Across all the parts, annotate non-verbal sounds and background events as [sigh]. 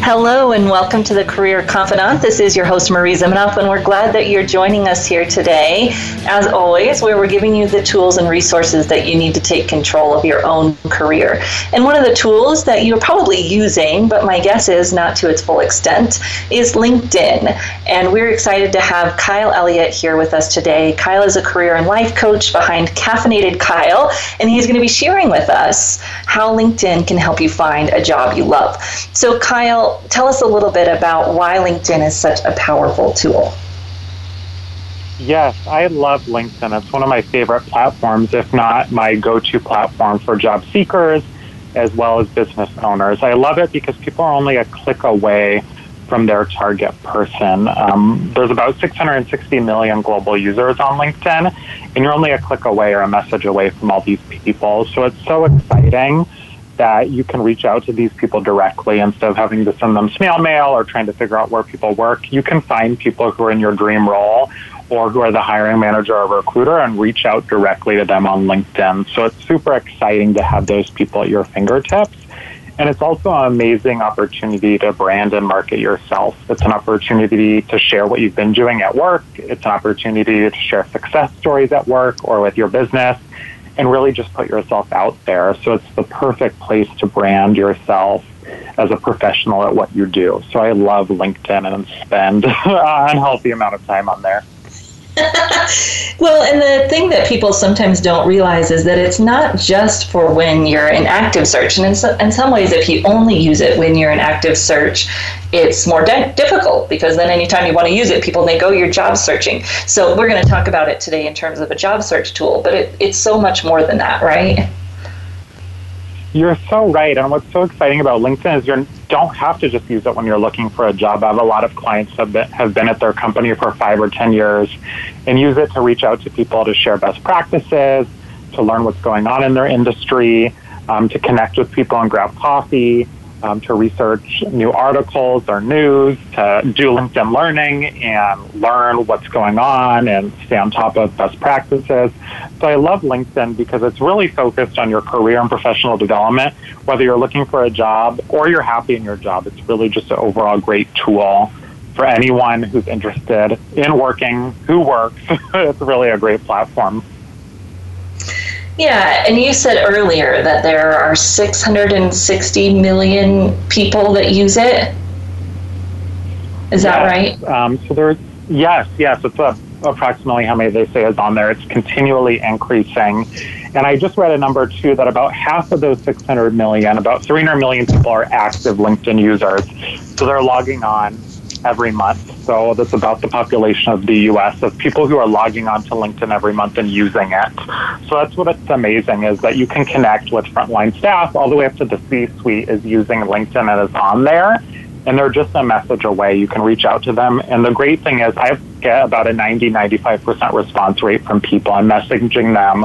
Hello and welcome to the Career Confidante. This is your host, Marie Zimenoff, and we're glad that you're joining us here today. As always, we're giving you the tools and resources that you need to take control of your own career. And one of the tools that you're probably using, but my guess is not to its full extent, is LinkedIn. And we're excited to have Kyle Elliott here with us today. Kyle is a career and life coach behind Caffeinated Kyle, and he's going to be sharing with us how LinkedIn can help you find a job you love. So, Kyle, tell us a little bit about why LinkedIn is such a powerful tool. Yes, I love LinkedIn. It's one of my favorite platforms, if not my go to platform for job seekers as well as business owners. I love it because people are only a click away from their target person. Um, there's about 660 million global users on LinkedIn, and you're only a click away or a message away from all these people. So it's so exciting that you can reach out to these people directly instead of having to send them snail mail or trying to figure out where people work. You can find people who are in your dream role or who are the hiring manager or recruiter and reach out directly to them on LinkedIn. So it's super exciting to have those people at your fingertips. And it's also an amazing opportunity to brand and market yourself. It's an opportunity to share what you've been doing at work. It's an opportunity to share success stories at work or with your business and really just put yourself out there. So it's the perfect place to brand yourself as a professional at what you do. So I love LinkedIn and spend [laughs] an unhealthy amount of time on there. [laughs] well, and the thing that people sometimes don't realize is that it's not just for when you're in active search. And in, so, in some ways, if you only use it when you're in active search, it's more difficult because then anytime you want to use it, people think, oh, you're job searching. So we're going to talk about it today in terms of a job search tool, but it, it's so much more than that, right? You're so right. And what's so exciting about LinkedIn is you don't have to just use it when you're looking for a job. I have a lot of clients have been, have been at their company for five or 10 years and use it to reach out to people to share best practices, to learn what's going on in their industry, um, to connect with people and grab coffee, um, to research new articles or news, to do LinkedIn learning and learn what's going on and stay on top of best practices. So I love LinkedIn because it's really focused on your career and professional development, whether you're looking for a job or you're happy in your job. It's really just an overall great tool for anyone who's interested in working, who works. [laughs] it's really a great platform. Yeah, and you said earlier that there are 660 million people that use it. Is that right? Um, so there's yes, yes. It's a, approximately how many they say is on there. It's continually increasing, and I just read a number too that about half of those 600 million, about 300 million people are active LinkedIn users. So they're logging on every month. So that's about the population of the U.S. of people who are logging onto LinkedIn every month and using it. So that's what's amazing is that you can connect with frontline staff all the way up to the C-suite is using LinkedIn and is on there. And they're just a message away. You can reach out to them. And the great thing is I get about a 90, 95% response rate from people. I'm messaging them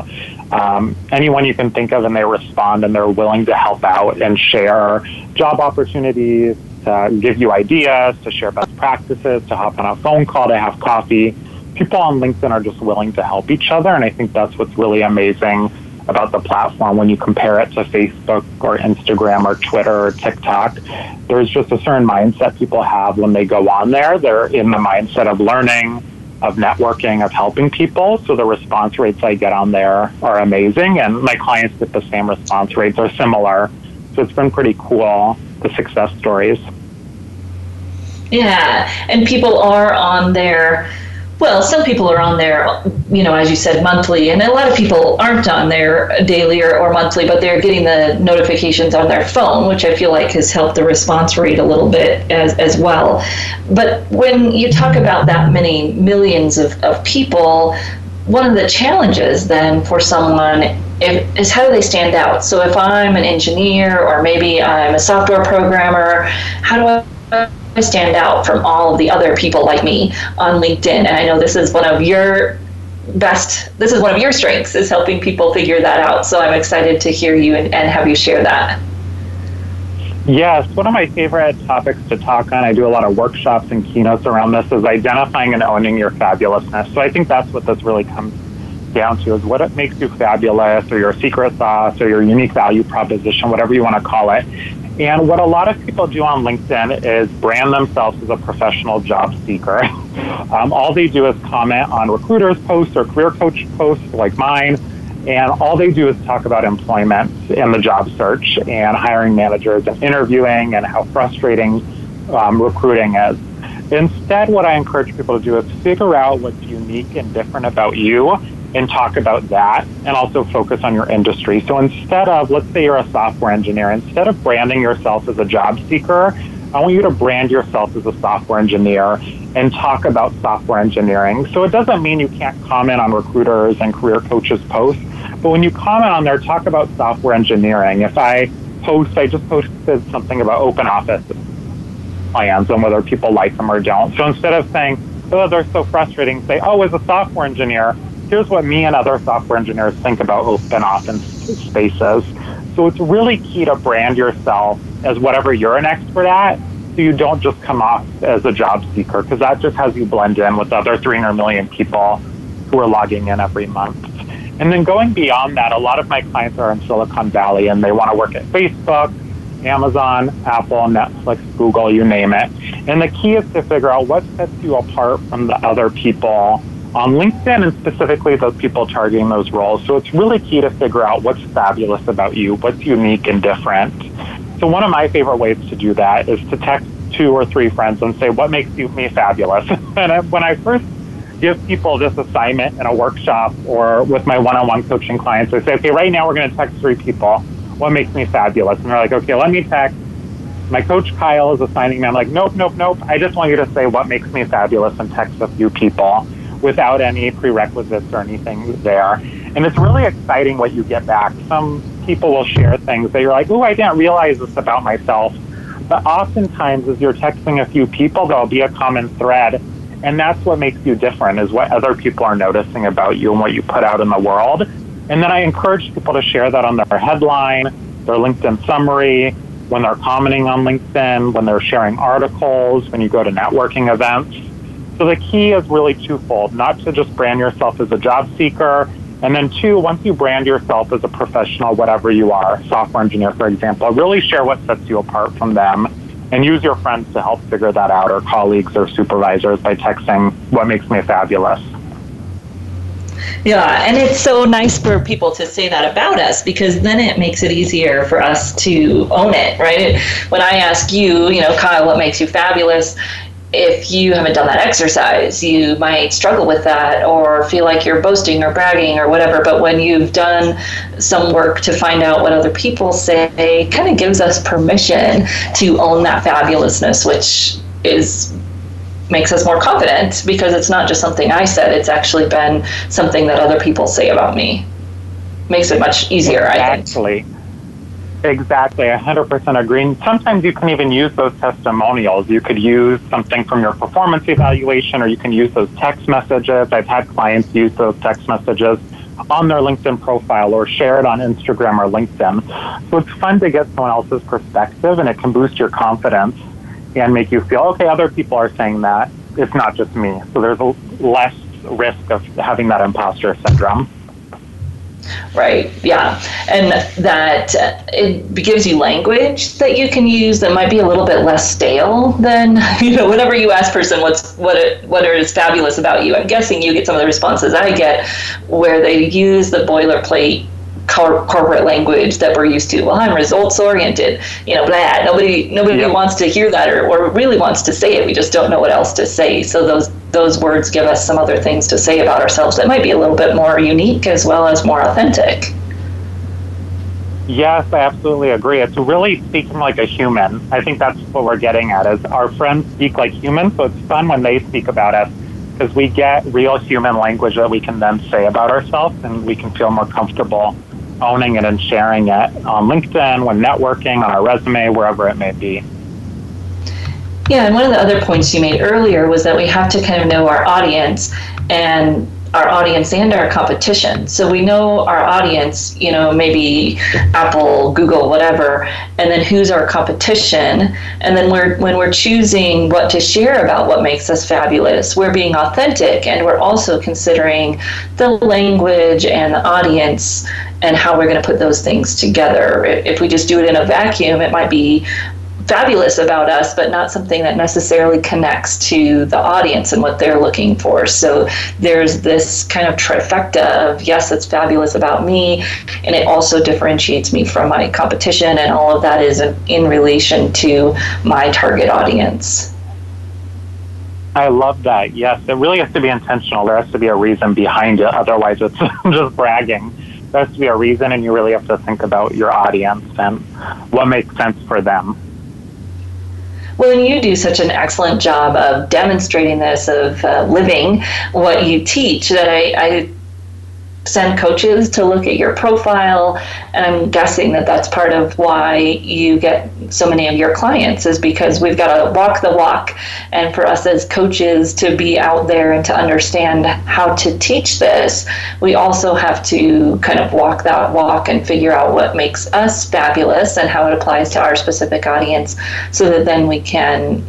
um, anyone you can think of, and they respond and they're willing to help out and share job opportunities, to give you ideas, to share best practices, to hop on a phone call, to have coffee. People on LinkedIn are just willing to help each other, and I think that's what's really amazing about the platform when you compare it to Facebook or Instagram or Twitter or TikTok. There's just a certain mindset people have when they go on there. They're in the mindset of learning, of networking, of helping people. So the response rates I get on there are amazing, and my clients get the same response rates or similar. So it's been pretty cool the success stories. Yeah, and people are on there. Well, some people are on there, you know, as you said, monthly, and a lot of people aren't on there daily or, or monthly, but they're getting the notifications on their phone, which I feel like has helped the response rate a little bit as, as well. But when you talk about that many millions of, of people, one of the challenges then for someone is how do they stand out? So if I'm an engineer or maybe I'm a software programmer, how do I stand out from all of the other people like me on LinkedIn? And I know this is one of your best this is one of your strengths is helping people figure that out so i'm excited to hear you and, and have you share that Yes, one of my favorite topics to talk on, I do a lot of workshops and keynotes around this, is identifying and owning your fabulousness. So I think that's what this really comes down to is what it makes you fabulous or your secret sauce or your unique value proposition, whatever you want to call it. And what a lot of people do on LinkedIn is brand themselves as a professional job seeker. [laughs] Um, all they do is comment on recruiters' posts or career coach posts like mine and all they do is talk about employment and the job search and hiring managers and interviewing and how frustrating um, recruiting is. Instead, what I encourage people to do is figure out what's unique and different about you and talk about that and also focus on your industry. So instead of, let's say you're a software engineer, instead of branding yourself as a job seeker, I want you to brand yourself as a software engineer and talk about software engineering. So it doesn't mean you can't comment on recruiters and career coaches posts, but when you comment on there, talk about software engineering. If I post, I just posted something about open office plans and whether people like them or don't. So instead of saying, oh, they're so frustrating, say, oh, as a software engineer, here's what me and other software engineers think about open office spaces. So it's really key to brand yourself as whatever you're an expert at so you don't just come off as a job seeker because that just has you blend in with other 300 million people who are logging in every month. And then going beyond that, a lot of my clients are in Silicon Valley and they want to work at Facebook, Amazon, Apple, Netflix, Google, you name it. And the key is to figure out what sets you apart from the other people on LinkedIn and specifically those people targeting those roles. So it's really key to figure out what's fabulous about you, what's unique and different. So one of my favorite ways to do that is to text two or three friends and say, what makes you me fabulous? [laughs] and when I first give people this assignment in a workshop or with my one-on-one coaching clients. I say, okay, right now we're going to text three people. What makes me fabulous? And they're like, okay, let me text. My coach Kyle is assigning me. I'm like, nope, nope, nope. I just want you to say what makes me fabulous and text a few people without any prerequisites or anything there. And it's really exciting what you get back. Some people will share things that you're like, oh, I didn't realize this about myself. But oftentimes, as you're texting a few people, there'll be a common thread and that's what makes you different is what other people are noticing about you and what you put out in the world. And then I encourage people to share that on their headline, their LinkedIn summary, when they're commenting on LinkedIn, when they're sharing articles, when you go to networking events. So the key is really twofold, not to just brand yourself as a job seeker, and then two, once you brand yourself as a professional, whatever you are, software engineer, for example, really share what sets you apart from them and use your friends to help figure that out or colleagues or supervisors by texting what makes me fabulous. Yeah, and it's so nice for people to say that about us because then it makes it easier for us to own it, right? When I ask you, you know, Kyle, what makes you fabulous? If you haven't done that exercise, you might struggle with that or feel like you're boasting or bragging or whatever. But when you've done some work to find out what other people say, kind of gives us permission to own that fabulousness, which is makes us more confident because it's not just something I said, it's actually been something that other people say about me. Makes it much easier, exactly. I think. Exactly, 100% agree. sometimes you can even use those testimonials. You could use something from your performance evaluation, or you can use those text messages. I've had clients use those text messages on their LinkedIn profile or share it on Instagram or LinkedIn. So it's fun to get someone else's perspective, and it can boost your confidence and make you feel, okay, other people are saying that. It's not just me. So there's less risk of having that imposter syndrome. Right. Yeah. And that uh, it gives you language that you can use that might be a little bit less stale than [laughs] you know whenever you ask person what's what it, what is fabulous about you. I'm guessing you get some of the responses I get where they use the boilerplate cor- corporate language that we're used to. Well, I'm results oriented. You know, blah. Nobody nobody yep. wants to hear that or, or really wants to say it. We just don't know what else to say. So those those words give us some other things to say about ourselves that might be a little bit more unique as well as more authentic. Yes, I absolutely agree. It's really speaking like a human. I think that's what we're getting at is our friends speak like humans, so it's fun when they speak about us because we get real human language that we can then say about ourselves and we can feel more comfortable owning it and sharing it on LinkedIn, when networking, on our resume, wherever it may be. Yeah, and one of the other points you made earlier was that we have to kind of know our audience and our audience and our competition. So we know our audience, you know, maybe Apple, Google, whatever, and then who's our competition. And then we're when we're choosing what to share about what makes us fabulous, we're being authentic and we're also considering the language and the audience and how we're going to put those things together. If we just do it in a vacuum, it might be fabulous about us, but not something that necessarily connects to the audience and what they're looking for. So there's this kind of trifecta of yes, it's fabulous about me, and it also differentiates me from my competition, and all of that is in relation to my target audience. I love that. Yes, it really has to be intentional. There has to be a reason behind it. Otherwise, it's [laughs] just bragging. There has to be a reason, and you really have to think about your audience and what makes sense for them. Well, and you do such an excellent job of demonstrating this, of uh, living what you teach, that I, I send coaches to look at your profile and i'm guessing that that's part of why you get so many of your clients is because we've got to walk the walk and for us as coaches to be out there and to understand how to teach this we also have to kind of walk that walk and figure out what makes us fabulous and how it applies to our specific audience so that then we can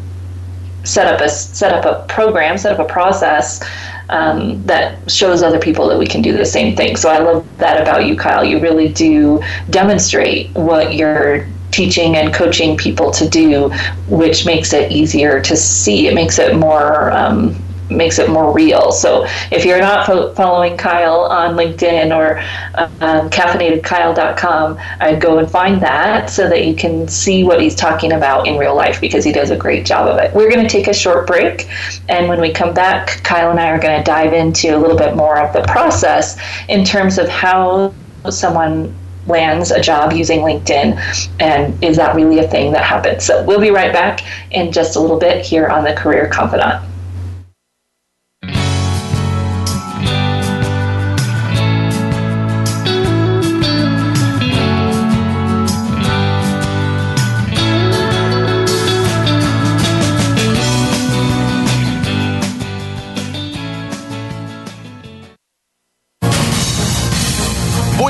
set up a set up a program set up a process um, that shows other people that we can do the same thing. So I love that about you, Kyle. You really do demonstrate what you're teaching and coaching people to do, which makes it easier to see. It makes it more um, makes it more real. So if you're not fo- following Kyle on LinkedIn or um, caffeinatedkyle.com, I'd go and find that so that you can see what he's talking about in real life because he does a great job of it. We're going to take a short break, and when we come back, Kyle and I are going to dive into a little bit more of the process in terms of how someone lands a job using LinkedIn, and is that really a thing that happens? So we'll be right back in just a little bit here on the Career Confidante.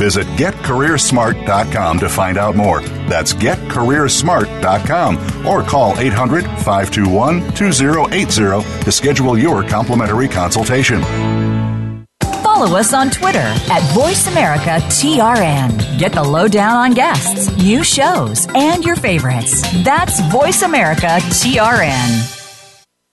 Visit getcareersmart.com to find out more. That's getcareersmart.com or call 800 521 2080 to schedule your complimentary consultation. Follow us on Twitter at VoiceAmericaTRN. Get the lowdown on guests, new shows, and your favorites. That's VoiceAmericaTRN.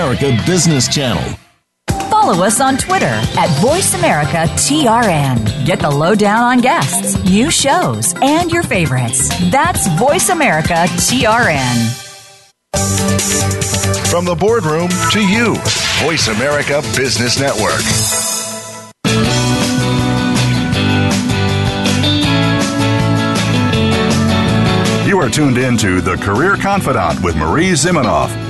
America Business Channel. Follow us on Twitter at VoiceAmericaTRN. Get the lowdown on guests, new shows, and your favorites. That's VoiceAmericaTRN. From the boardroom to you, Voice America Business Network. You are tuned in to The Career Confidante with Marie Zimenoff.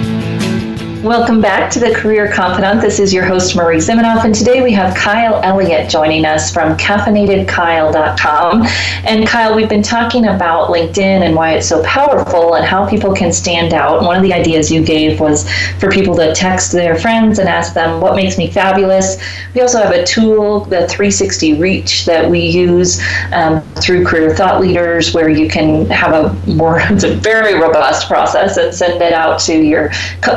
Welcome back to the Career Confidante. This is your host, Marie Zimenoff, and today we have Kyle Elliott joining us from caffeinatedkyle.com. And Kyle, we've been talking about LinkedIn and why it's so powerful and how people can stand out. One of the ideas you gave was for people to text their friends and ask them, What makes me fabulous? We also have a tool, the 360 Reach, that we use um, through Career Thought Leaders, where you can have a more, [laughs] it's a very robust process and send it out to your,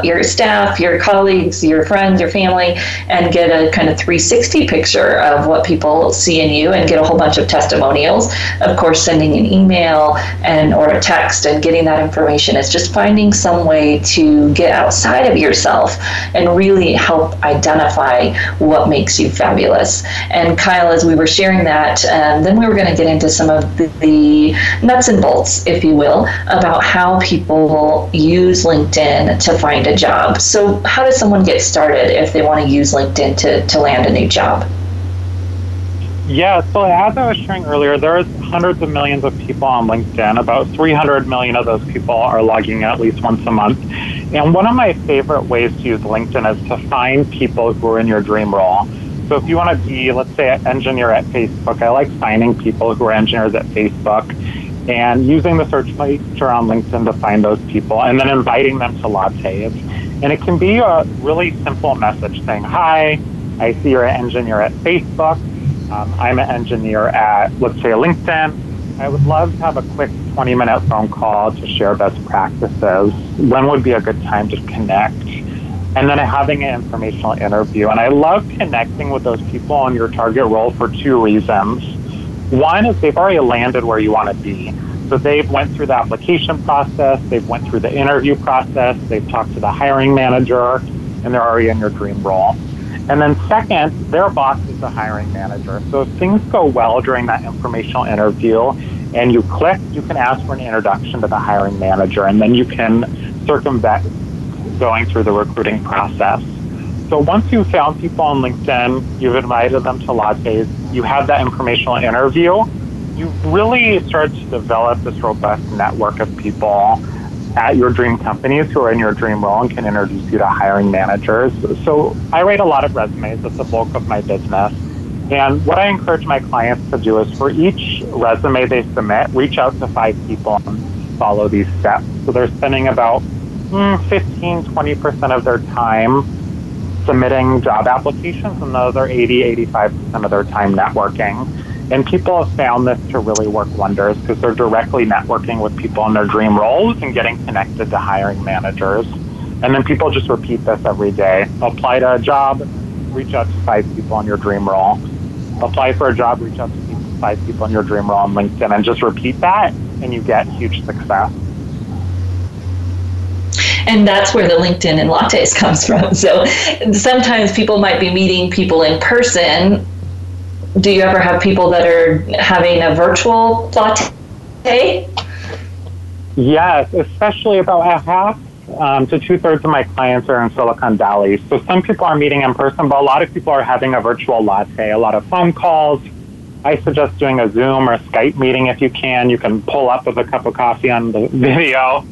your staff staff, your colleagues, your friends, your family, and get a kind of 360 picture of what people see in you and get a whole bunch of testimonials. Of course, sending an email and or a text and getting that information is just finding some way to get outside of yourself and really help identify what makes you fabulous. And Kyle, as we were sharing that, um, then we were going to get into some of the, the nuts and bolts, if you will, about how people use LinkedIn to find a job. So, how does someone get started if they want to use LinkedIn to, to land a new job? Yeah, so as I was sharing earlier, there's hundreds of millions of people on LinkedIn. About 300 million of those people are logging in at least once a month. And one of my favorite ways to use LinkedIn is to find people who are in your dream role. So if you want to be, let's say, an engineer at Facebook, I like finding people who are engineers at Facebook and using the search feature on LinkedIn to find those people and then inviting them to lattes. And it can be a really simple message saying, Hi, I see you're an engineer at Facebook. Um, I'm an engineer at, let's say, LinkedIn. I would love to have a quick 20 minute phone call to share best practices. When would be a good time to connect? And then having an informational interview. And I love connecting with those people on your target role for two reasons. One is they've already landed where you want to be. So they've went through the application process, they've went through the interview process, they've talked to the hiring manager, and they're already in your dream role. And then second, their boss is the hiring manager. So if things go well during that informational interview and you click, you can ask for an introduction to the hiring manager and then you can circumvent going through the recruiting process. So once you've found people on LinkedIn, you've invited them to lattes, you have that informational interview, you really start to develop this robust network of people at your dream companies who are in your dream role and can introduce you to hiring managers. So I write a lot of resumes. That's the bulk of my business. And what I encourage my clients to do is for each resume they submit, reach out to five people and follow these steps. So they're spending about mm, 15, 20% of their time submitting job applications and the other 80, 85% of their time networking. And people have found this to really work wonders because they're directly networking with people in their dream roles and getting connected to hiring managers. And then people just repeat this every day. Apply to a job, reach out to five people in your dream role. Apply for a job, reach out to five people in your dream role on LinkedIn, and just repeat that, and you get huge success. And that's where the LinkedIn and lattes comes from. So sometimes people might be meeting people in person do you ever have people that are having a virtual latte? Yes, especially about a half um, to two thirds of my clients are in Silicon Valley. So some people are meeting in person, but a lot of people are having a virtual latte, a lot of phone calls, I suggest doing a Zoom or Skype meeting if you can. You can pull up with a cup of coffee on the [laughs] video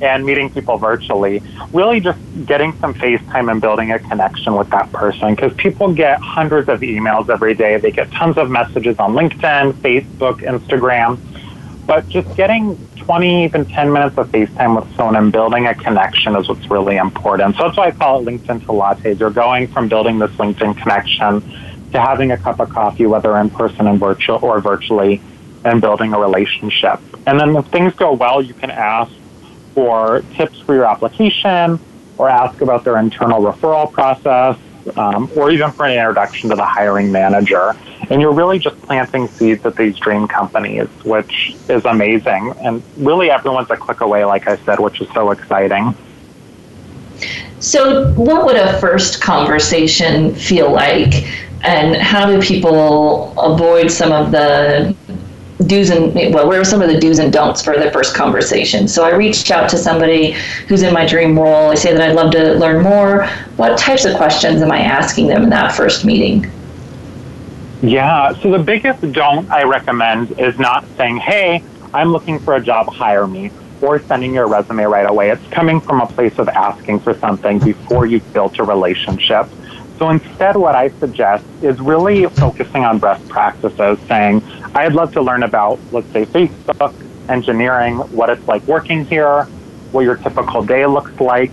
and meeting people virtually. Really just getting some FaceTime and building a connection with that person because people get hundreds of emails every day. They get tons of messages on LinkedIn, Facebook, Instagram. But just getting 20, even 10 minutes of FaceTime with someone and building a connection is what's really important. So that's why I call it LinkedIn to lattes. You're going from building this LinkedIn connection to having a cup of coffee, whether in person and virtual or virtually, and building a relationship. And then if things go well, you can ask for tips for your application or ask about their internal referral process um, or even for an introduction to the hiring manager. And you're really just planting seeds at these dream companies, which is amazing. And really, everyone's a click away, like I said, which is so exciting. So, what would a first conversation feel like? And how do people avoid some of the do's and well where are some of the do's and don'ts for the first conversation so i reached out to somebody who's in my dream role i say that i'd love to learn more what types of questions am i asking them in that first meeting yeah so the biggest don't i recommend is not saying hey i'm looking for a job hire me or sending your resume right away. It's coming from a place of asking for something before you've built a relationship. So instead, what I suggest is really focusing on best practices, saying, I'd love to learn about, let's say, Facebook, engineering, what it's like working here, what your typical day looks like,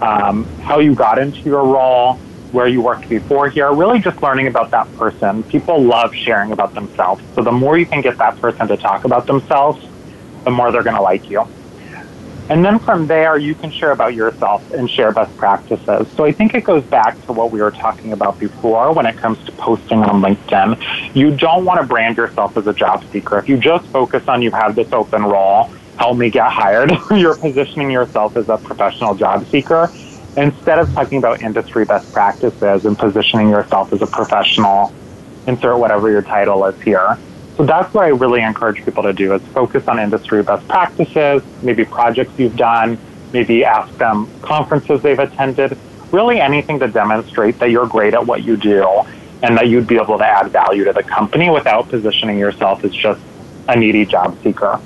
um, how you got into your role, where you worked before here, really just learning about that person. People love sharing about themselves. So the more you can get that person to talk about themselves, the more they're going to like you. And then from there, you can share about yourself and share best practices. So I think it goes back to what we were talking about before when it comes to posting on LinkedIn. You don't want to brand yourself as a job seeker. If you just focus on you have this open role, help me get hired, [laughs] you're positioning yourself as a professional job seeker instead of talking about industry best practices and positioning yourself as a professional, insert whatever your title is here. So that's what I really encourage people to do is focus on industry best practices, maybe projects you've done, maybe ask them conferences they've attended, really anything to demonstrate that you're great at what you do and that you'd be able to add value to the company without positioning yourself as just a needy job seeker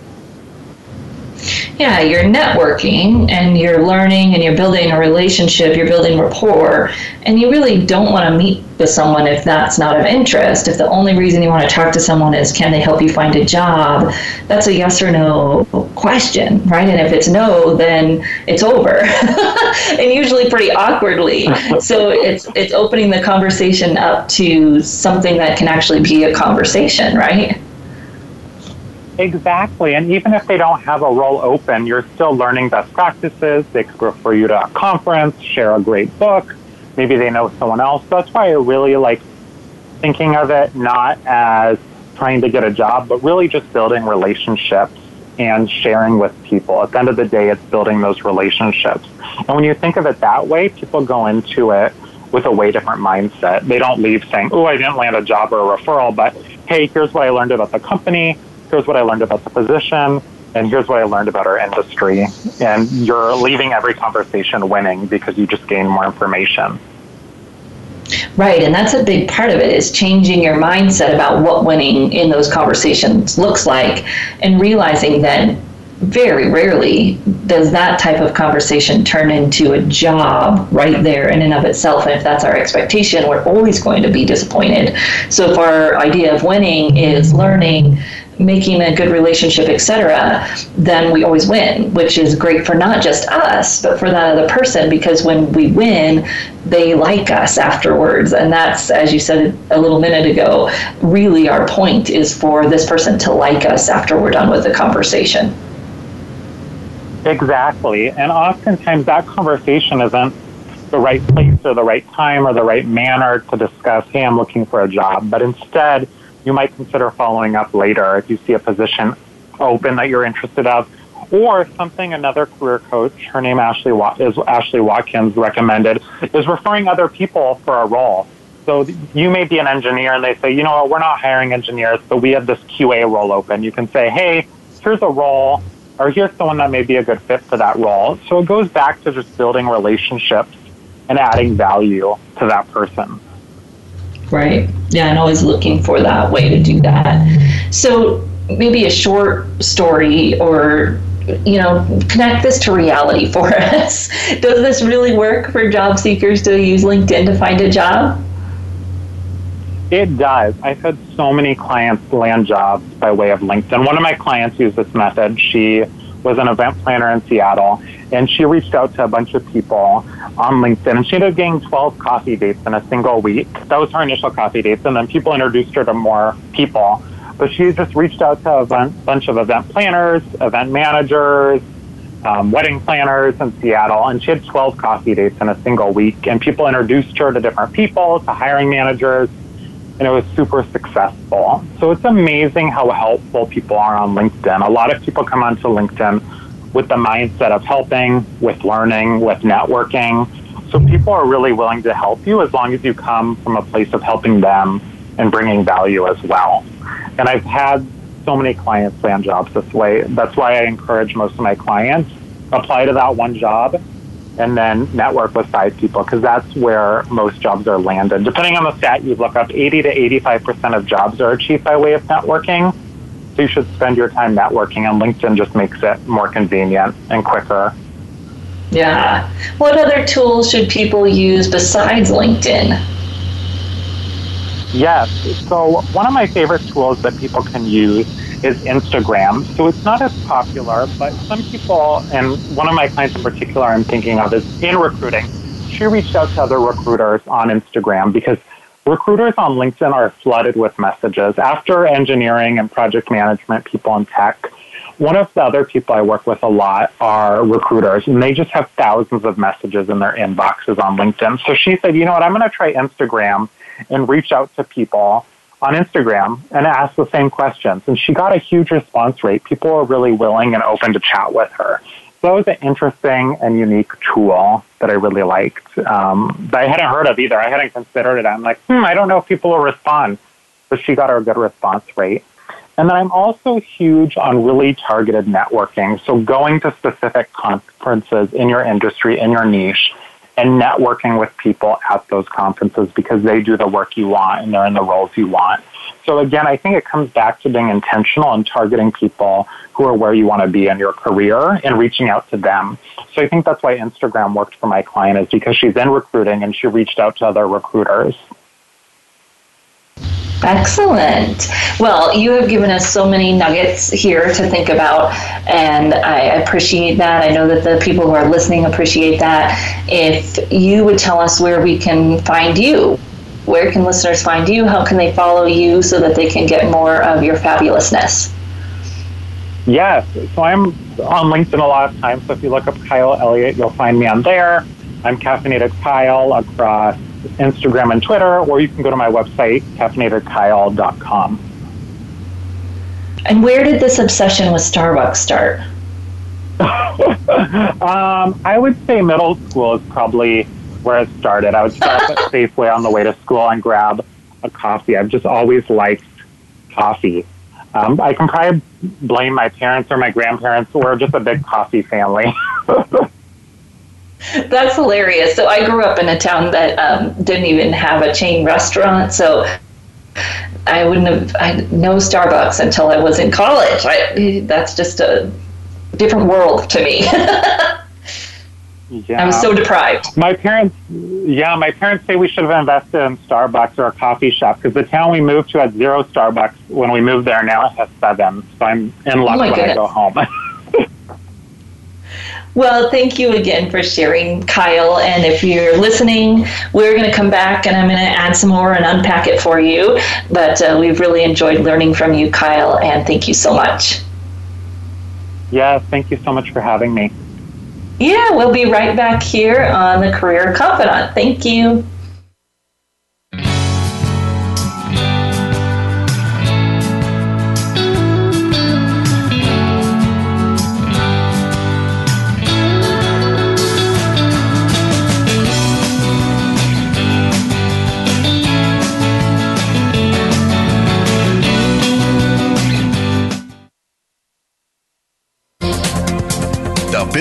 yeah, you're networking and you're learning and you're building a relationship, you're building rapport, and you really don't want to meet with someone if that's not of interest. If the only reason you want to talk to someone is can they help you find a job, that's a yes or no question, right? And if it's no, then it's over. [laughs] and usually pretty awkwardly. So it's it's opening the conversation up to something that can actually be a conversation, right? Exactly. And even if they don't have a role open, you're still learning best practices. They could refer you to a conference, share a great book. Maybe they know someone else. That's why I really like thinking of it not as trying to get a job, but really just building relationships and sharing with people. At the end of the day, it's building those relationships. And when you think of it that way, people go into it with a way different mindset. They don't leave saying, oh, I didn't land a job or a referral, but hey, here's what I learned about the company here's what I learned about the position, and here's what I learned about our industry. And you're leaving every conversation winning because you just gain more information. Right, and that's a big part of it is changing your mindset about what winning in those conversations looks like and realizing that very rarely does that type of conversation turn into a job right there in and of itself. And if that's our expectation, we're always going to be disappointed. So if our idea of winning is learning, making a good relationship, etc., then we always win, which is great for not just us, but for that other person because when we win, they like us afterwards. And that's, as you said a little minute ago, really our point is for this person to like us after we're done with the conversation. Exactly. And oftentimes that conversation isn't the right place or the right time or the right manner to discuss, hey, I'm looking for a job. But instead, you might consider following up later if you see a position open that you're interested of. Or something another career coach, her name Ashley is Ashley Watkins recommended, is referring other people for a role. So you may be an engineer and they say, you know what, we're not hiring engineers, but we have this QA role open. You can say, hey, here's a role or here's someone that may be a good fit for that role. So it goes back to just building relationships and adding value to that person. Right. Yeah, and always looking for that way to do that. So maybe a short story or you know, connect this to reality [laughs] for us. Does this really work for job seekers to use LinkedIn to find a job? It does. I've had so many clients land jobs by way of LinkedIn. One of my clients used this method. She was an event planner in Seattle, and she reached out to a bunch of people on LinkedIn, and she ended up getting 12 coffee dates in a single week. That was her initial coffee dates, and then people introduced her to more people. But she just reached out to a bunch of event planners, event managers, um, wedding planners in Seattle, and she had 12 coffee dates in a single week. And people introduced her to different people, to hiring managers, and it was super successful. So it's amazing how helpful people are on LinkedIn. A lot of people come onto LinkedIn with the mindset of helping, with learning, with networking. So people are really willing to help you as long as you come from a place of helping them and bringing value as well. And I've had so many clients land jobs this way. That's why I encourage most of my clients apply to that one job and then network with five people because that's where most jobs are landed. Depending on the stat you look up, 80 to 85% of jobs are achieved by way of networking. So you should spend your time networking, and LinkedIn just makes it more convenient and quicker. Yeah. What other tools should people use besides LinkedIn? Yes. So one of my favorite tools that people can use is Instagram. So it's not as popular, but some people, and one of my clients in particular I'm thinking of is in recruiting. She reached out to other recruiters on Instagram because recruiters on LinkedIn are flooded with messages. After engineering and project management people in tech, one of the other people I work with a lot are recruiters, and they just have thousands of messages in their inboxes on LinkedIn. So she said, you know what, I'm going to try Instagram and reach out to people on Instagram and asked the same questions. And she got a huge response rate. People were really willing and open to chat with her. So that was an interesting and unique tool that I really liked um, that I hadn't heard of either. I hadn't considered it. I'm like, hmm, I don't know if people will respond. But she got a good response rate. And then I'm also huge on really targeted networking. So going to specific conferences in your industry, in your niche, and networking with people at those conferences because they do the work you want and they're in the roles you want. So again, I think it comes back to being intentional and targeting people who are where you want to be in your career and reaching out to them. So I think that's why Instagram worked for my client is because she's in recruiting and she reached out to other recruiters. Excellent. Well, you have given us so many nuggets here to think about, and I appreciate that. I know that the people who are listening appreciate that. If you would tell us where we can find you, where can listeners find you? How can they follow you so that they can get more of your fabulousness? Yes. So I'm on LinkedIn a lot of times. So if you look up Kyle Elliott, you'll find me on there. I'm Caffeinated Kyle across Instagram and Twitter, or you can go to my website, caffeinatedkyle.com. And where did this obsession with Starbucks start? [laughs] um, I would say middle school is probably where it started. I would stop at [laughs] Safeway on the way to school and grab a coffee. I've just always liked coffee. Um, I can probably blame my parents or my grandparents. We're just a big coffee family. [laughs] [laughs] That's hilarious. So I grew up in a town that um, didn't even have a chain restaurant, so I wouldn't have I no Starbucks until I was in college. I, that's just a different world to me. [laughs] yeah. I was so deprived. My parents, yeah, my parents say we should have invested in Starbucks or a coffee shop because the town we moved to had zero Starbucks when we moved there. Now it has seven, so I'm in luck oh when goodness. I go home. [laughs] Well, thank you again for sharing, Kyle. And if you're listening, we're going to come back and I'm going to add some more and unpack it for you. But uh, we've really enjoyed learning from you, Kyle, and thank you so much. Yeah, thank you so much for having me. Yeah, we'll be right back here on the Career Confidante. Thank you.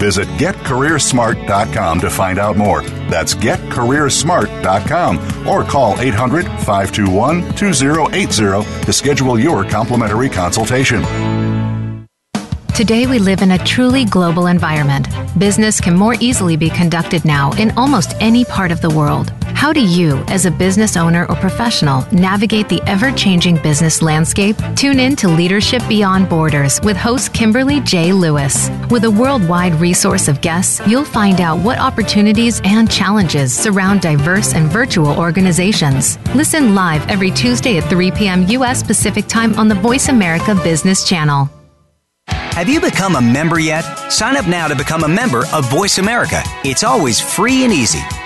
Visit getcareersmart.com to find out more. That's getcareersmart.com or call 800 521 2080 to schedule your complimentary consultation. Today, we live in a truly global environment. Business can more easily be conducted now in almost any part of the world. How do you, as a business owner or professional, navigate the ever changing business landscape? Tune in to Leadership Beyond Borders with host Kimberly J. Lewis. With a worldwide resource of guests, you'll find out what opportunities and challenges surround diverse and virtual organizations. Listen live every Tuesday at 3 p.m. U.S. Pacific Time on the Voice America Business Channel. Have you become a member yet? Sign up now to become a member of Voice America. It's always free and easy.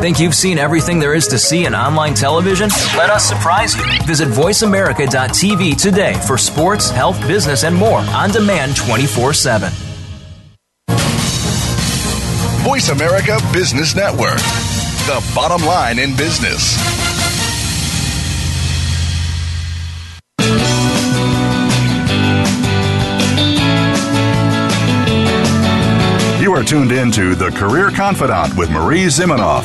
Think you've seen everything there is to see in online television? Let us surprise you. Visit VoiceAmerica.tv today for sports, health, business, and more on demand 24 7. Voice America Business Network, the bottom line in business. You are tuned in to The Career Confidante with Marie Zimenoff.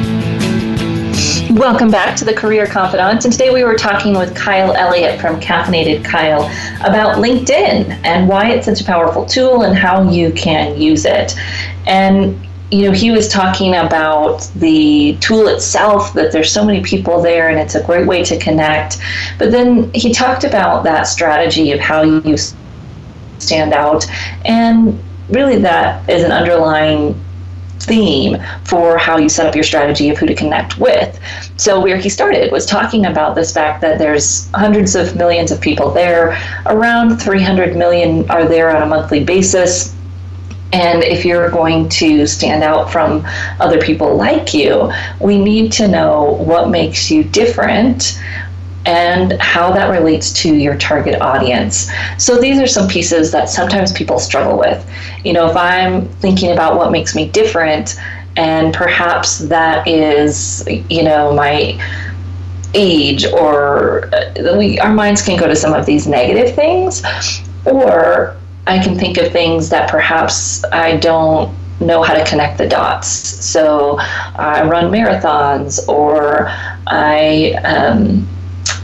Welcome back to the Career Confidante. And today we were talking with Kyle Elliott from Caffeinated Kyle about LinkedIn and why it's such a powerful tool and how you can use it. And you know, he was talking about the tool itself, that there's so many people there and it's a great way to connect. But then he talked about that strategy of how you stand out. And really, that is an underlying theme for how you set up your strategy of who to connect with. So where he started was talking about this fact that there's hundreds of millions of people there, around 300 million are there on a monthly basis. And if you're going to stand out from other people like you, we need to know what makes you different and how that relates to your target audience. So these are some pieces that sometimes people struggle with. You know, if I'm thinking about what makes me different, and perhaps that is, you know, my age, or uh, we, our minds can go to some of these negative things, or I can think of things that perhaps I don't know how to connect the dots. So I run marathons, or I, um,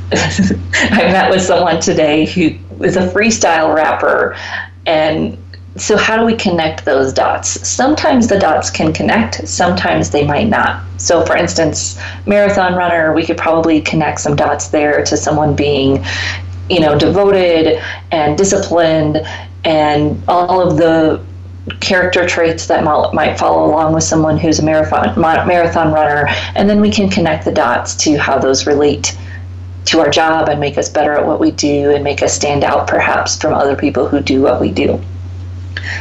[laughs] I met with someone today who is a freestyle rapper. And so how do we connect those dots? Sometimes the dots can connect sometimes they might not. So for instance marathon runner we could probably connect some dots there to someone being you know devoted and disciplined and all of the character traits that might follow along with someone who's a marathon marathon runner. And then we can connect the dots to how those relate to our job and make us better at what we do and make us stand out perhaps from other people who do what we do.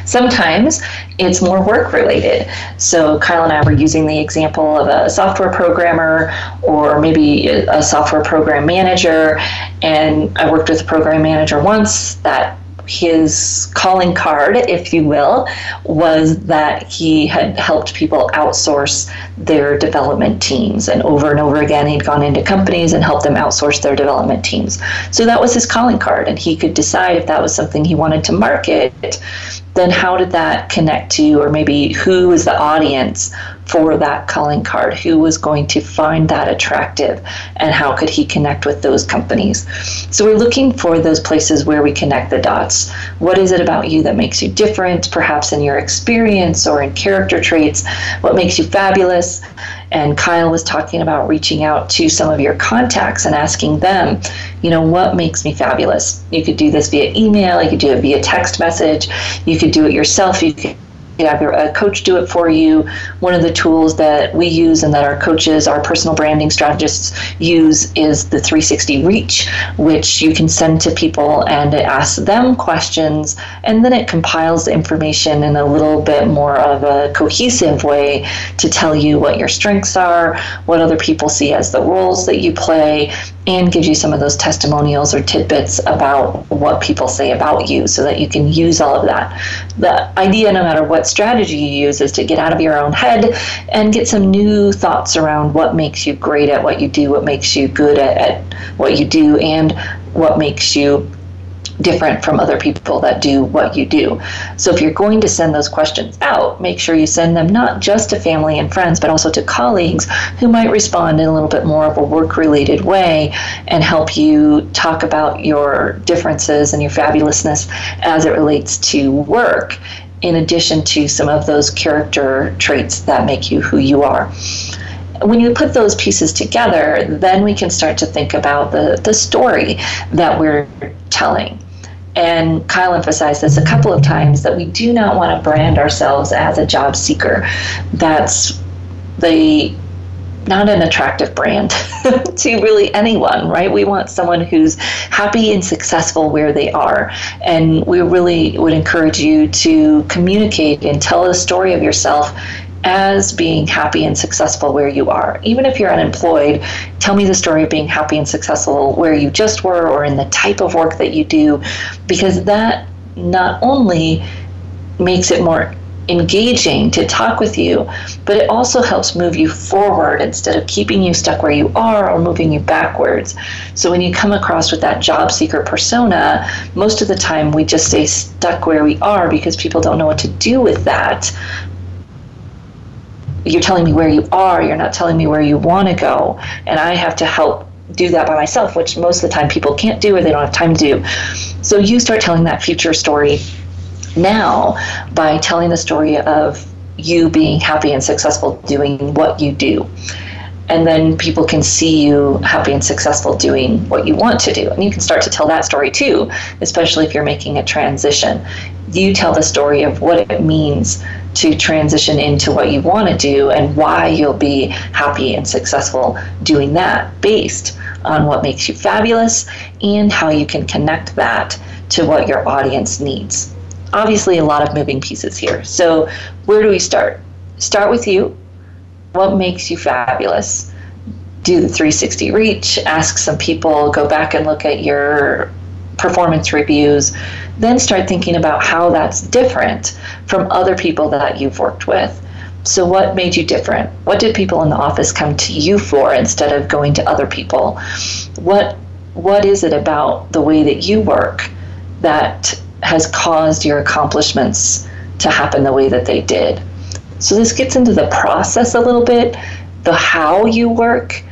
Sometimes it's more work related. So, Kyle and I were using the example of a software programmer or maybe a software program manager. And I worked with a program manager once that his calling card, if you will, was that he had helped people outsource their development teams. And over and over again, he'd gone into companies and helped them outsource their development teams. So that was his calling card, and he could decide if that was something he wanted to market then how did that connect to, or maybe who is the audience for that calling card? Who was going to find that attractive, and how could he connect with those companies? So we're looking for those places where we connect the dots. What is it about you that makes you different, perhaps in your experience or in character traits? What makes you fabulous? And Kyle was talking about reaching out to some of your contacts and asking them, you know, what makes me fabulous? You could do this via email, you could do it via text message, you could do it yourself, you could have a uh, coach do it for you. One of the tools that we use and that our coaches, our personal branding strategists use is the 360 Reach, which you can send to people and it asks them questions and then it compiles the information in a little bit more of a cohesive way to tell you what your strengths are, what other people see as the roles that you play, and gives you some of those testimonials or tidbits about what people say about you so that you can use all of that. The idea, no matter what strategy you use, is to get out of your own head and get some new thoughts around what makes you great at what you do, what makes you good at, at what you do, and what makes you different from other people that do what you do. So if you're going to send those questions out, make sure you send them not just to family and friends, but also to colleagues who might respond in a little bit more of a work related way and help you talk about your differences and your fabulousness as it relates to work, in addition to some of those character traits that make you who you are when you put those pieces together, then we can start to think about the, the story that we're telling. And Kyle emphasized this a couple of times that we do not want to brand ourselves as a job seeker. That's the not an attractive brand [laughs] to really anyone, right? We want someone who's happy and successful where they are. And we really would encourage you to communicate and tell a story of yourself as being happy and successful where you are. Even if you're unemployed, tell me the story of being happy and successful where you just were or in the type of work that you do, because that not only makes it more engaging to talk with you, but it also helps move you forward instead of keeping you stuck where you are or moving you backwards. So when you come across with that job seeker persona, most of the time we just stay stuck where we are because people don't know what to do with that you're telling me where you are, you're not telling me where you want to go. And I have to help do that by myself, which most of the time people can't do or they don't have time to do. So you start telling that future story now by telling the story of you being happy and successful doing what you do. And then people can see you happy and successful doing what you want to do. And you can start to tell that story too, especially if you're making a transition. You tell the story of what it means to transition into what you want to do and why you'll be happy and successful doing that based on what makes you fabulous and how you can connect that to what your audience needs. Obviously, a lot of moving pieces here. So, where do we start? Start with you. What makes you fabulous? Do the 360 reach, ask some people, go back and look at your performance reviews, then start thinking about how that's different from other people that you've worked with. So, what made you different? What did people in the office come to you for instead of going to other people? What What is it about the way that you work that has caused your accomplishments to happen the way that they did? So, this gets into the process a little bit, the how you work,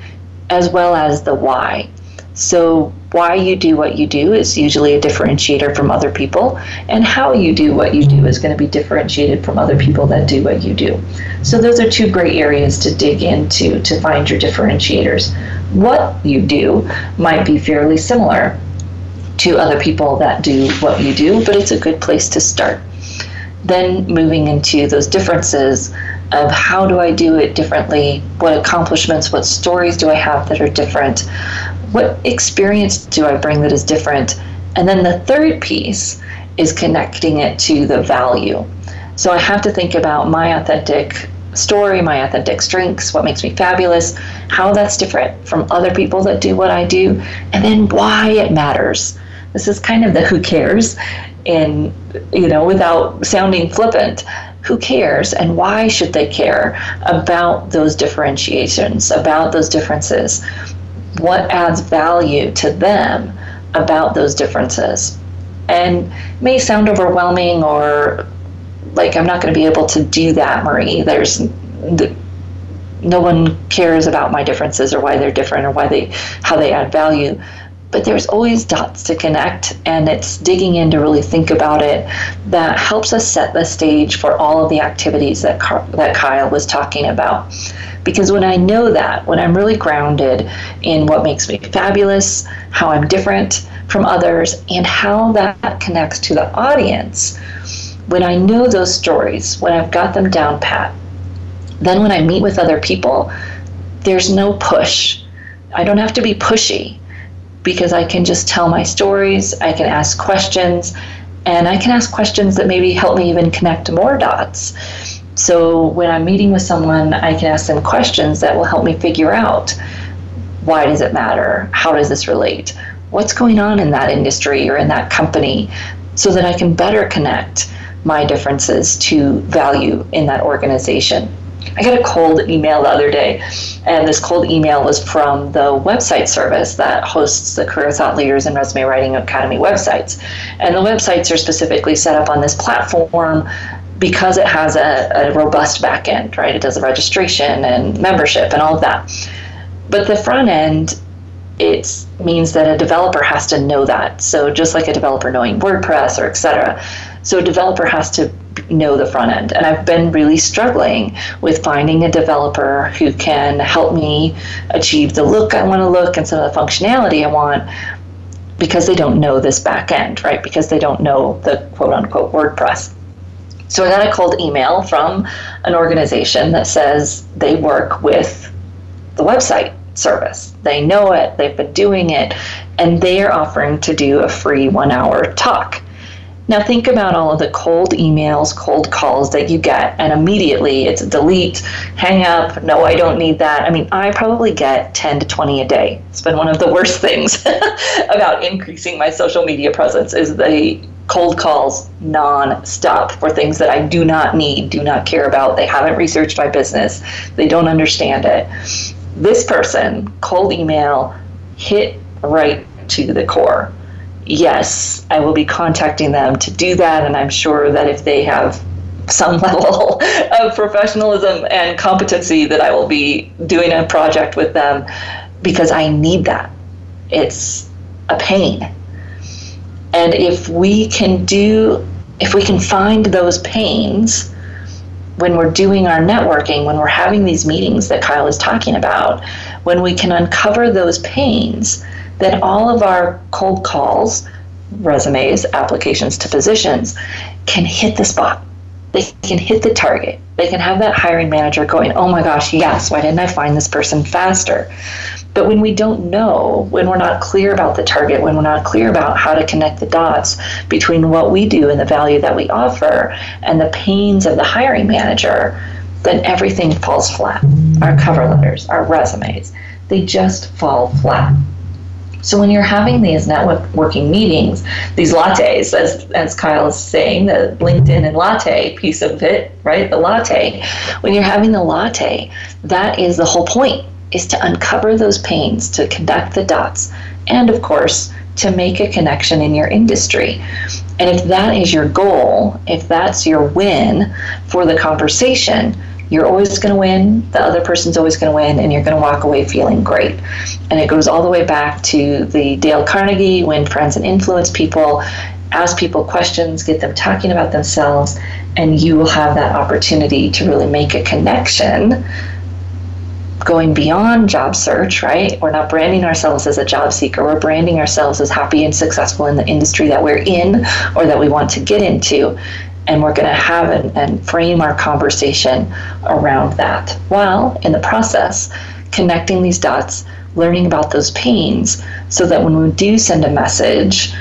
as well as the why. So, why you do what you do is usually a differentiator from other people, and how you do what you do is going to be differentiated from other people that do what you do. So, those are two great areas to dig into to find your differentiators. What you do might be fairly similar to other people that do what you do, but it's a good place to start. Then, moving into those differences of how do I do it differently? What accomplishments, what stories do I have that are different? What experience do I bring that is different? And then the third piece is connecting it to the value. So I have to think about my authentic story, my authentic strengths, what makes me fabulous, how that's different from other people that do what I do, and then why it matters. This is kind of the who cares, and you know, without sounding flippant, who cares and why should they care about those differentiations, about those differences? What adds value to them about those differences. And may sound overwhelming or like I'm not going to be able to do that, Marie. There's no one cares about my differences or why they're different or why they how they add value. But there's always dots to connect, and it's digging in to really think about it that helps us set the stage for all of the activities that Car- that Kyle was talking about. Because when I know that, when I'm really grounded in what makes me fabulous, how I'm different from others, and how that connects to the audience, when I know those stories, when I've got them down pat, then when I meet with other people, there's no push. I don't have to be pushy because I can just tell my stories, I can ask questions, and I can ask questions that maybe help me even connect more dots. So when I'm meeting with someone, I can ask them questions that will help me figure out why does it matter? How does this relate? What's going on in that industry or in that company so that I can better connect my differences to value in that organization. I got a cold email the other day, and this cold email was from the website service that hosts the Career Thought Leaders and Resume Writing Academy websites. And the websites are specifically set up on this platform because it has a, a robust back end, right? It does the registration and membership and all of that. But the front end, it means that a developer has to know that. So just like a developer knowing WordPress or etc. So a developer has to know the front end. And I've been really struggling with finding a developer who can help me achieve the look I want to look and some of the functionality I want because they don't know this back end, right? Because they don't know the quote unquote WordPress. So I got a cold email from an organization that says they work with the website service. They know it, they've been doing it, and they are offering to do a free one hour talk. Now, think about all of the cold emails, cold calls that you get, and immediately it's delete, hang up, no, I don't need that. I mean, I probably get 10 to 20 a day. It's been one of the worst [laughs] things about increasing my social media presence is the cold calls non-stop for things that I do not need, do not care about. They haven't researched my business. They don't understand it. This person, cold email, hit right to the core yes, I will be contacting them to do that. And I'm sure that if they have some [laughs] level of professionalism and competency, that I will be doing a project with them because I need that. It's a pain. And if we can do, if we can find those pains when we're doing our networking, when we're having these meetings that Kyle is talking about, when we can uncover those pains, then all of our cold calls, resumes, applications to positions can hit the spot. They can hit the target. They can have that hiring manager going, oh my gosh, yes, why didn't I find this person faster? But when we don't know, when we're not clear about the target, when we're not clear about how to connect the dots between what we do and the value that we offer and the pains of the hiring manager, then everything falls flat. Our cover letters, our resumes, they just fall flat. So when you're having these networking meetings, these lattes, as, as Kyle is saying, the LinkedIn and latte piece of it, right? The latte. When you're having the latte, that is the whole point, is to uncover those pains, to connect the dots, and of course, to make a connection in your industry. And if that is your goal, if that's your win for the conversation, you're always going to win, the other person's always going to win, and you're going to walk away feeling great. And it goes all the way back to the Dale Carnegie win friends and influence people, ask people questions, get them talking about themselves, and you will have that opportunity to really make a connection going beyond job search, right? We're not branding ourselves as a job seeker. We're branding ourselves as happy and successful in the industry that we're in or that we want to get into and we're going to have and, and frame our conversation around that while in the process connecting these dots learning about those pains so that when we do send a message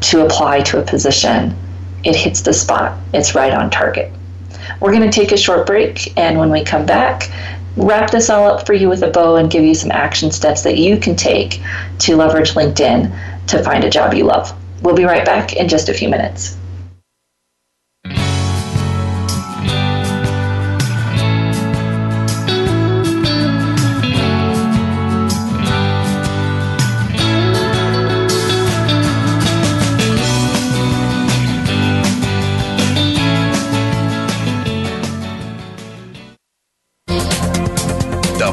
to apply to a position it hits the spot. It's right on target. We're going to take a short break and when we come back wrap this all up for you with a bow and give you some action steps that you can take to leverage linkedin to find a job you love. We'll be right back in just a few minutes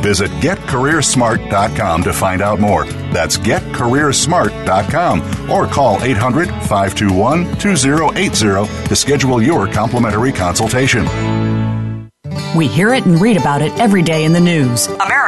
Visit getcareersmart.com to find out more. That's getcareersmart.com or call 800 521 2080 to schedule your complimentary consultation. We hear it and read about it every day in the news. America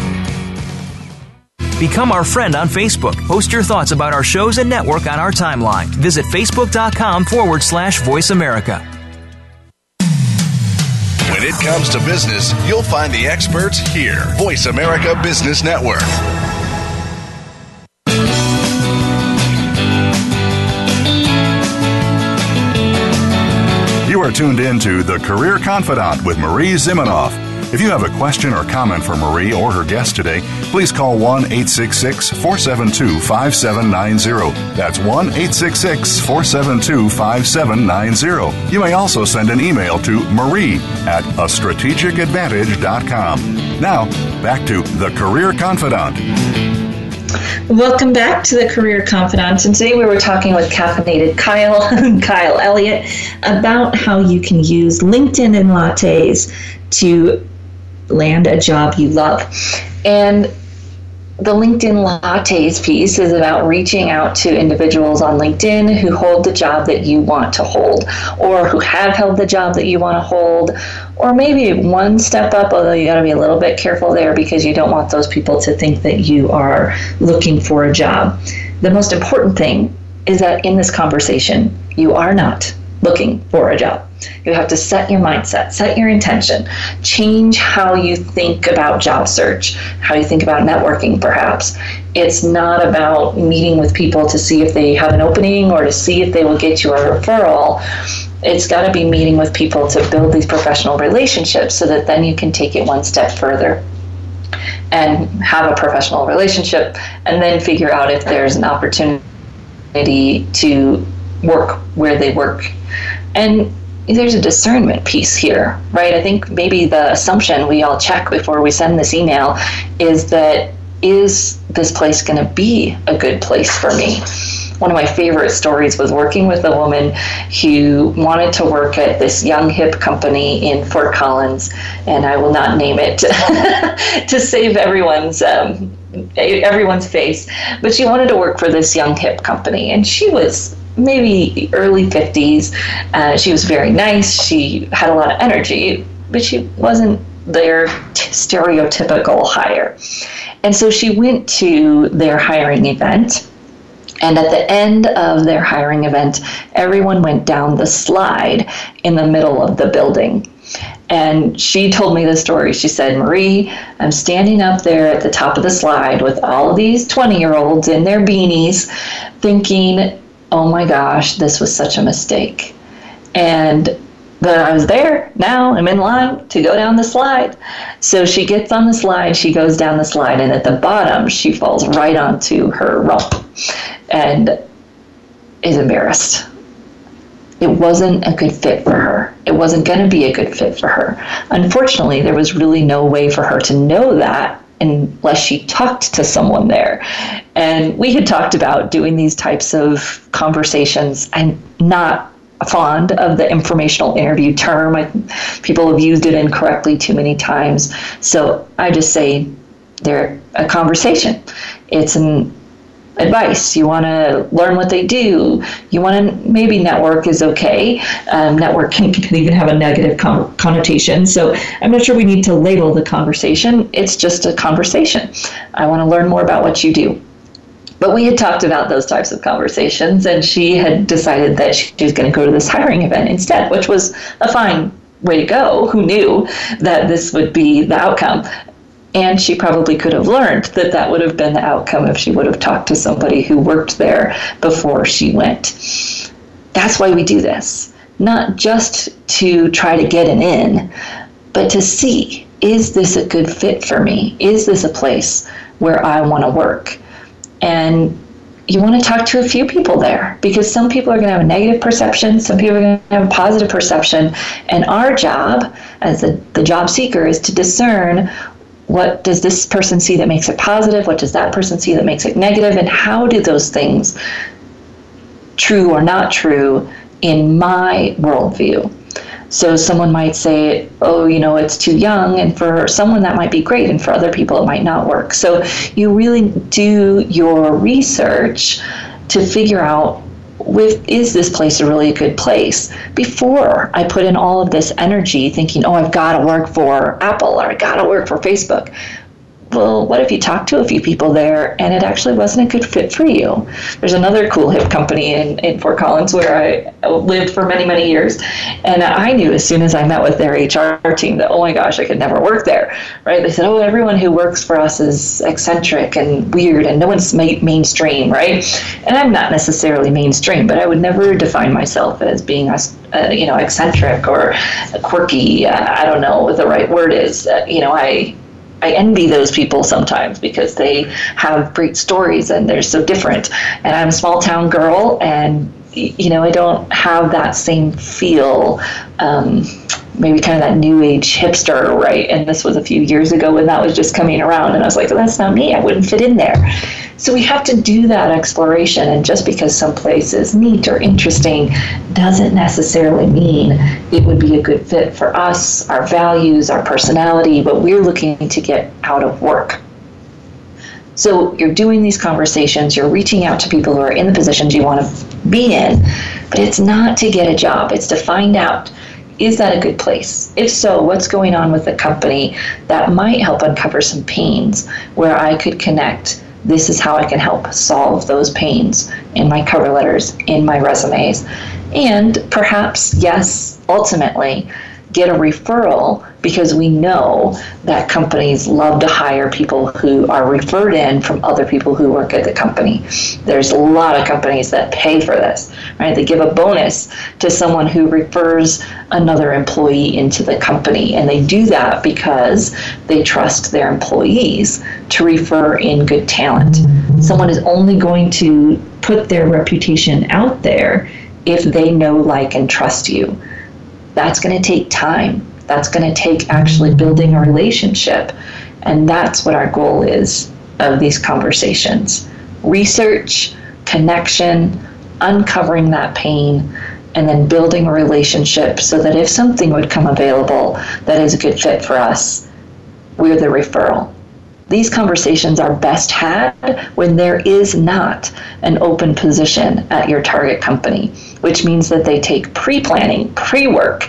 Become our friend on Facebook. Post your thoughts about our shows and network on our timeline. Visit facebook.com forward slash voice America. When it comes to business, you'll find the experts here. Voice America Business Network. You are tuned in to The Career Confidante with Marie Zimenoff. If you have a question or comment for Marie or her guest today, please call 1 866 472 5790. That's 1 866 472 5790. You may also send an email to marie at a strategic strategicadvantage.com. Now, back to The Career Confidante. Welcome back to the Career Confidante. And today we were talking with caffeinated Kyle, [laughs] Kyle Elliott, about how you can use LinkedIn and lattes to land a job you love. And the LinkedIn Lattes piece is about reaching out to individuals on LinkedIn who hold the job that you want to hold, or who have held the job that you want to hold, or maybe one step up, although you got to be a little bit careful there because you don't want those people to think that you are looking for a job. The most important thing is that in this conversation, you are not looking for a job. You have to set your mindset, set your intention, change how you think about job search, how you think about networking, perhaps. It's not about meeting with people to see if they have an opening or to see if they will get you a referral. It's got to be meeting with people to build these professional relationships so that then you can take it one step further and have a professional relationship and then figure out if there's an opportunity to work where they work. And there's a discernment piece here, right? I think maybe the assumption we all check before we send this email is that is this place going to be a good place for me? One of my favorite stories was working with a woman who wanted to work at this young hip company in Fort Collins, and I will not name it [laughs] to save everyone's um, everyone's face. But she wanted to work for this young hip company, and she was maybe early 50s. Uh, she was very nice. She had a lot of energy, but she wasn't their t- stereotypical hire. And so she went to their hiring event. And at the end of their hiring event, everyone went down the slide in the middle of the building. And she told me the story. She said, Marie, I'm standing up there at the top of the slide with all of these 20 year olds in their beanies, thinking, oh my gosh, this was such a mistake. And but I was there. Now I'm in line to go down the slide. So she gets on the slide, she goes down the slide, and at the bottom, she falls right onto her rump and is embarrassed. It wasn't a good fit for her. It wasn't going to be a good fit for her. Unfortunately, there was really no way for her to know that unless she talked to someone there. And we had talked about doing these types of conversations. I'm not fond of the informational interview term. I, people have used it incorrectly too many times. So I just say they're a conversation. It's an advice. You want to learn what they do. You want to maybe network is okay. Um, network can, can, even have a negative con- connotation. So I'm not sure we need to label the conversation. It's just a conversation. I want to learn more about what you do. But we had talked about those types of conversations, and she had decided that she was going to go to this hiring event instead, which was a fine way to go. Who knew that this would be the outcome? And she probably could have learned that that would have been the outcome if she would have talked to somebody who worked there before she went. That's why we do this, not just to try to get an in, but to see is this a good fit for me? Is this a place where I want to work? And you want to talk to a few people there because some people are going to have a negative perception, some people are going to have a positive perception. And our job as the, the job seeker is to discern what does this person see that makes it positive, what does that person see that makes it negative, and how do those things, true or not true, in my worldview, so someone might say, oh, you know, it's too young, and for someone that might be great, and for other people it might not work. So you really do your research to figure out with is this place a really good place? Before i put in all of this energy thinking oh i've got to work for apple or I've got to work for facebook well, what if you talked to a few people there and it actually wasn't a good fit for you? There's another cool hip company in, in Fort Collins where I lived for many, many years. And I knew as soon as I met with their HR team that, oh my gosh, I could never work there, right? They said, oh, everyone who works for us is eccentric and weird and no one's ma- mainstream, right? And I'm not necessarily mainstream, but I would never define myself as being a you know, eccentric or quirky. Uh, I don't know what the right word is. Uh, you know, I I envy those people sometimes because they have great stories and they're so different. And I'm a small town girl, and you know I don't have that same feel. Um, maybe kind of that new age hipster, right? And this was a few years ago when that was just coming around, and I was like, well, that's not me. I wouldn't fit in there. So we have to do that exploration, and just because some place is neat or interesting doesn't necessarily mean it would be a good fit for us, our values, our personality, what we're looking to get out of work. So you're doing these conversations, you're reaching out to people who are in the positions you want to be in, but it's not to get a job, it's to find out is that a good place? If so, what's going on with the company that might help uncover some pains where I could connect this is how I can help solve those pains in my cover letters, in my resumes. And perhaps, yes, ultimately, get a referral because we know that companies love to hire people who are referred in from other people who work at the company. There's a lot of companies that pay for this, right? They give a bonus to someone who refers another employee into the company, and they do that because they trust their employees to refer in good talent. Someone is only going to put their reputation out there if they know, like, and trust you. That's going to take time that's going to take actually building a relationship. And that's what our goal is of these conversations research, connection, uncovering that pain, and then building a relationship so that if something would come available that is a good fit for us, we're the referral. These conversations are best had when there is not an open position at your target company, which means that they take pre planning, pre work,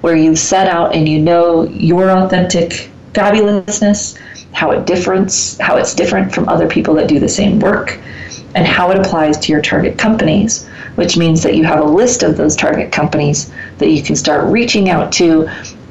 where you set out and you know your authentic fabulousness, how it differs, how it's different from other people that do the same work, and how it applies to your target companies, which means that you have a list of those target companies that you can start reaching out to,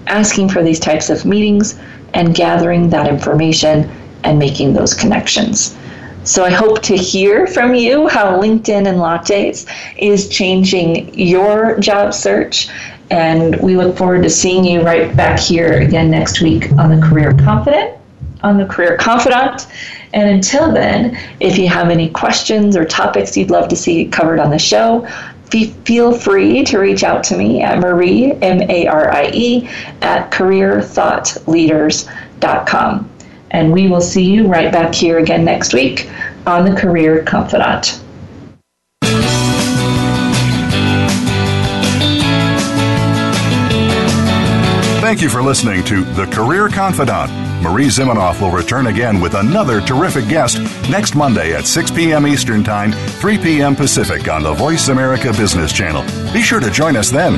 asking for these types of meetings, and gathering that information and making those connections. So I hope to hear from you how LinkedIn and Lattes is changing your job search. And we look forward to seeing you right back here again next week on the Career Confident, on the Career Confidante. And until then, if you have any questions or topics you'd love to see covered on the show, feel free to reach out to me at Marie, M A R I E, at careerthoughtleaders.com. And we will see you right back here again next week on the Career Confidante. Thank you for listening to The Career Confidante. Marie Zimenoff will return again with another terrific guest next Monday at 6 p.m. Eastern Time, 3 p.m. Pacific on the Voice America Business Channel. Be sure to join us then.